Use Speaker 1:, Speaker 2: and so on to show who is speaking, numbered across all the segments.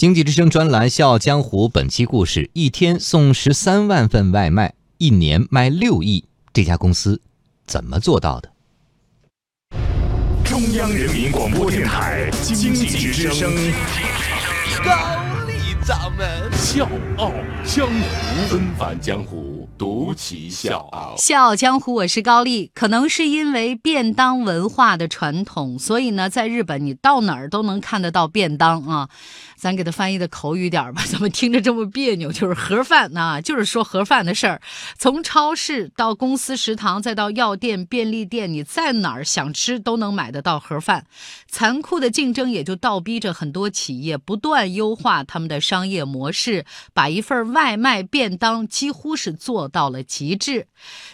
Speaker 1: 经济之声专栏《笑傲江湖》本期故事：一天送十三万份外卖，一年卖六亿，这家公司怎么做到的？
Speaker 2: 中央人民广播电台经济之声，
Speaker 3: 高丽掌门
Speaker 2: 笑傲江湖，纷返江湖，独骑笑傲。
Speaker 4: 笑傲江湖，我是高丽。可能是因为便当文化的传统，所以呢，在日本你到哪儿都能看得到便当啊。咱给他翻译的口语点吧，怎么听着这么别扭？就是盒饭呐，就是说盒饭的事儿。从超市到公司食堂，再到药店、便利店，你在哪儿想吃都能买得到盒饭。残酷的竞争也就倒逼着很多企业不断优化他们的商业模式，把一份外卖便当几乎是做做到了极致。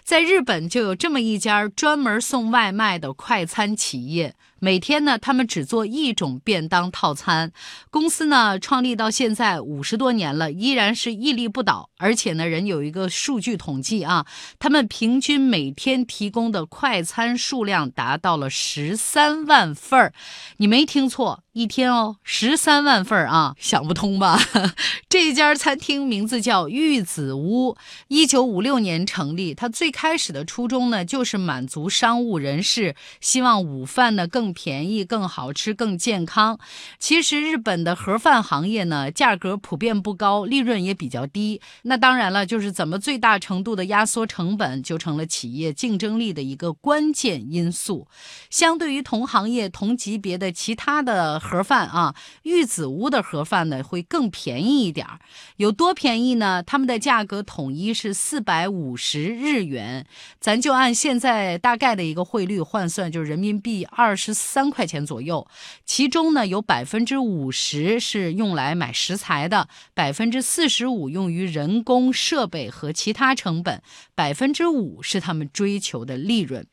Speaker 4: 在日本就有这么一家专门送外卖的快餐企业。每天呢，他们只做一种便当套餐。公司呢，创立到现在五十多年了，依然是屹立不倒。而且呢，人有一个数据统计啊，他们平均每天提供的快餐数量达到了十三万份儿。你没听错。一天哦，十三万份儿啊，想不通吧？这家餐厅名字叫玉子屋，一九五六年成立。它最开始的初衷呢，就是满足商务人士希望午饭呢更更便宜、更好吃、更健康。其实日本的盒饭行业呢，价格普遍不高，利润也比较低。那当然了，就是怎么最大程度的压缩成本，就成了企业竞争力的一个关键因素。相对于同行业同级别的其他的。盒饭啊，玉子屋的盒饭呢会更便宜一点儿，有多便宜呢？他们的价格统一是四百五十日元，咱就按现在大概的一个汇率换算，就是人民币二十三块钱左右。其中呢，有百分之五十是用来买食材的，百分之四十五用于人工设备和其他成本，百分之五是他们追求的利润。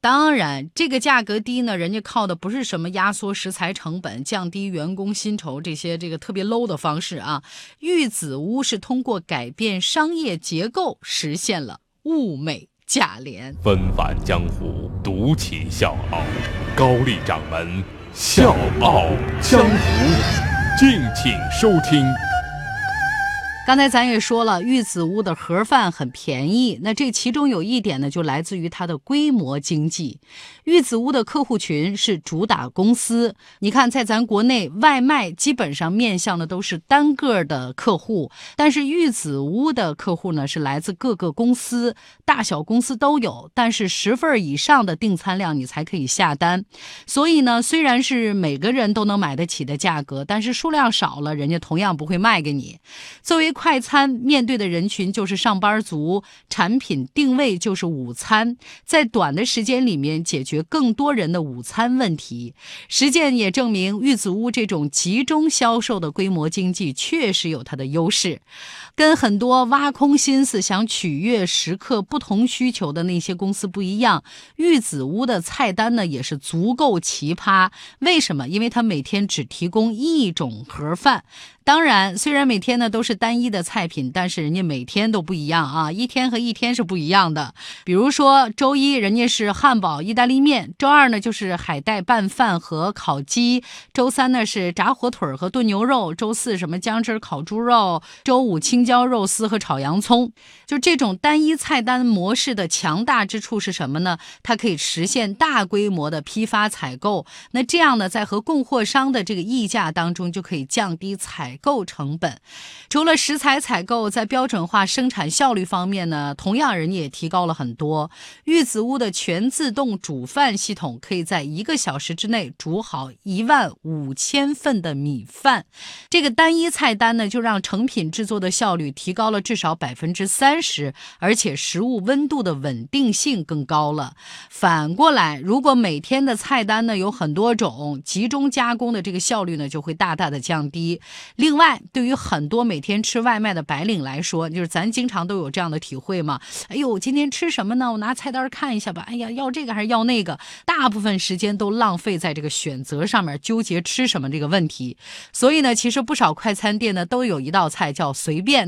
Speaker 4: 当然，这个价格低呢，人家靠的不是什么压缩食材成本。降低员工薪酬这些这个特别 low 的方式啊，玉子屋是通过改变商业结构实现了物美价廉。
Speaker 2: 纷返江湖，独起笑傲，高丽掌门笑傲江湖，敬请收听。
Speaker 4: 刚才咱也说了，玉子屋的盒饭很便宜。那这其中有一点呢，就来自于它的规模经济。玉子屋的客户群是主打公司。你看，在咱国内，外卖基本上面向的都是单个的客户，但是玉子屋的客户呢，是来自各个公司，大小公司都有。但是十份以上的订餐量，你才可以下单。所以呢，虽然是每个人都能买得起的价格，但是数量少了，人家同样不会卖给你。作为快餐面对的人群就是上班族，产品定位就是午餐，在短的时间里面解决更多人的午餐问题。实践也证明，玉子屋这种集中销售的规模经济确实有它的优势。跟很多挖空心思想取悦食客不同需求的那些公司不一样，玉子屋的菜单呢也是足够奇葩。为什么？因为它每天只提供一种盒饭。当然，虽然每天呢都是单一的菜品，但是人家每天都不一样啊，一天和一天是不一样的。比如说周一人家是汉堡意大利面，周二呢就是海带拌饭和烤鸡，周三呢是炸火腿和炖牛肉，周四什么姜汁烤猪肉，周五青椒肉丝和炒洋葱。就这种单一菜单模式的强大之处是什么呢？它可以实现大规模的批发采购，那这样呢，在和供货商的这个议价当中就可以降低采。购成本，除了食材采购，在标准化生产效率方面呢，同样人家也提高了很多。玉子屋的全自动煮饭系统，可以在一个小时之内煮好一万五千份的米饭。这个单一菜单呢，就让成品制作的效率提高了至少百分之三十，而且食物温度的稳定性更高了。反过来，如果每天的菜单呢有很多种，集中加工的这个效率呢就会大大的降低。另外，对于很多每天吃饭外卖的白领来说，就是咱经常都有这样的体会嘛。哎呦，今天吃什么呢？我拿菜单看一下吧。哎呀，要这个还是要那个？大部分时间都浪费在这个选择上面，纠结吃什么这个问题。所以呢，其实不少快餐店呢都有一道菜叫随便。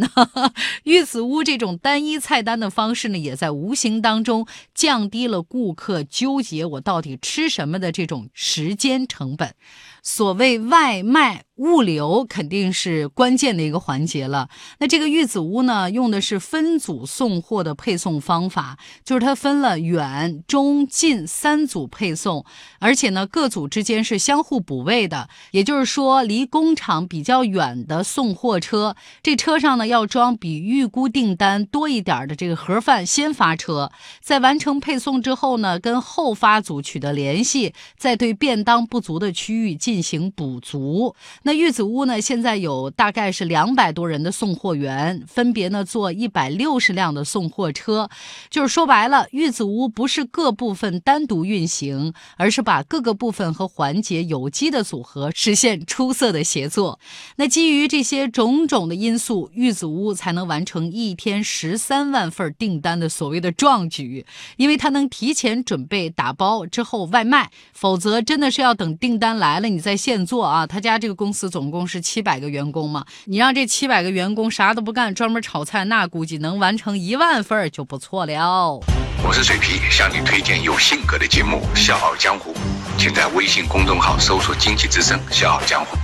Speaker 4: 玉子屋这种单一菜单的方式呢，也在无形当中降低了顾客纠结我到底吃什么的这种时间成本。所谓外卖。物流肯定是关键的一个环节了。那这个玉子屋呢，用的是分组送货的配送方法，就是它分了远、中、近三组配送，而且呢，各组之间是相互补位的。也就是说，离工厂比较远的送货车，这车上呢要装比预估订单多一点的这个盒饭，先发车，在完成配送之后呢，跟后发组取得联系，再对便当不足的区域进进行补足。那那玉子屋呢？现在有大概是两百多人的送货员，分别呢坐一百六十辆的送货车。就是说白了，玉子屋不是各部分单独运行，而是把各个部分和环节有机的组合，实现出色的协作。那基于这些种种的因素，玉子屋才能完成一天十三万份订单的所谓的壮举，因为它能提前准备打包之后外卖，否则真的是要等订单来了你在现做啊。他家这个公司。总共是七百个员工嘛，你让这七百个员工啥都不干，专门炒菜，那估计能完成一万份就不错了。
Speaker 5: 我是水皮，向你推荐有性格的节目《笑傲江湖》，请在微信公众号搜索“经济之声笑傲江湖”，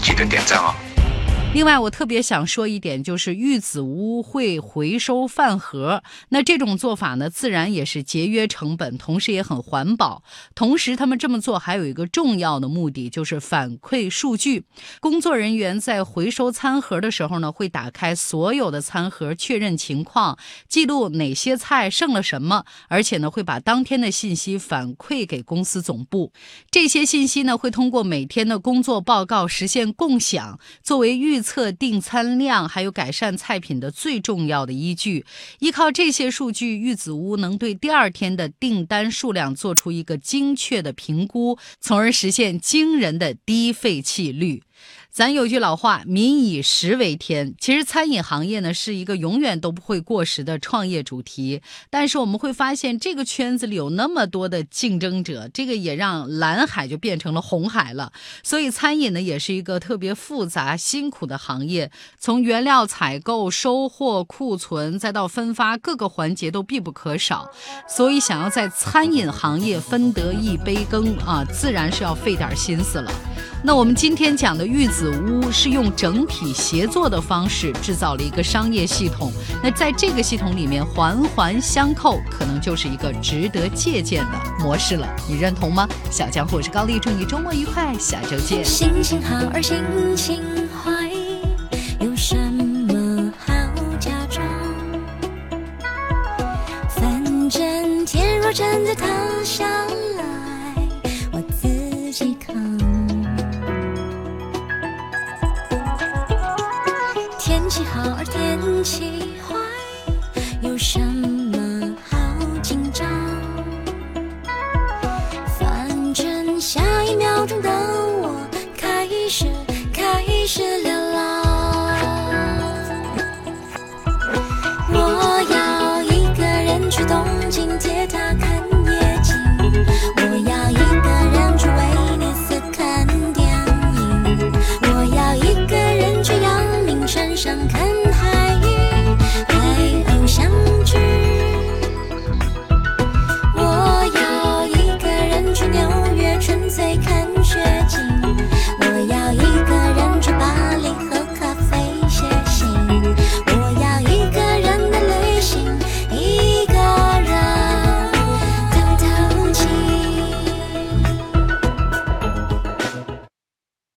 Speaker 5: 记得点赞哦。
Speaker 4: 另外，我特别想说一点，就是玉子屋会回收饭盒。那这种做法呢，自然也是节约成本，同时也很环保。同时，他们这么做还有一个重要的目的，就是反馈数据。工作人员在回收餐盒的时候呢，会打开所有的餐盒，确认情况，记录哪些菜剩了什么，而且呢，会把当天的信息反馈给公司总部。这些信息呢，会通过每天的工作报告实现共享，作为预。测订餐量，还有改善菜品的最重要的依据。依靠这些数据，玉子屋能对第二天的订单数量做出一个精确的评估，从而实现惊人的低废弃率。咱有句老话，“民以食为天”。其实餐饮行业呢是一个永远都不会过时的创业主题。但是我们会发现，这个圈子里有那么多的竞争者，这个也让蓝海就变成了红海了。所以餐饮呢也是一个特别复杂、辛苦的行业，从原料采购、收货、库存，再到分发，各个环节都必不可少。所以想要在餐饮行业分得一杯羹啊，自然是要费点心思了。那我们今天讲的玉子屋是用整体协作的方式制造了一个商业系统。那在这个系统里面，环环相扣，可能就是一个值得借鉴的模式了。你认同吗？小江我是高丽，祝你周末愉快，下周见。心情好而心情坏，有什么好假装？反正天若真的塌下来，下一秒钟的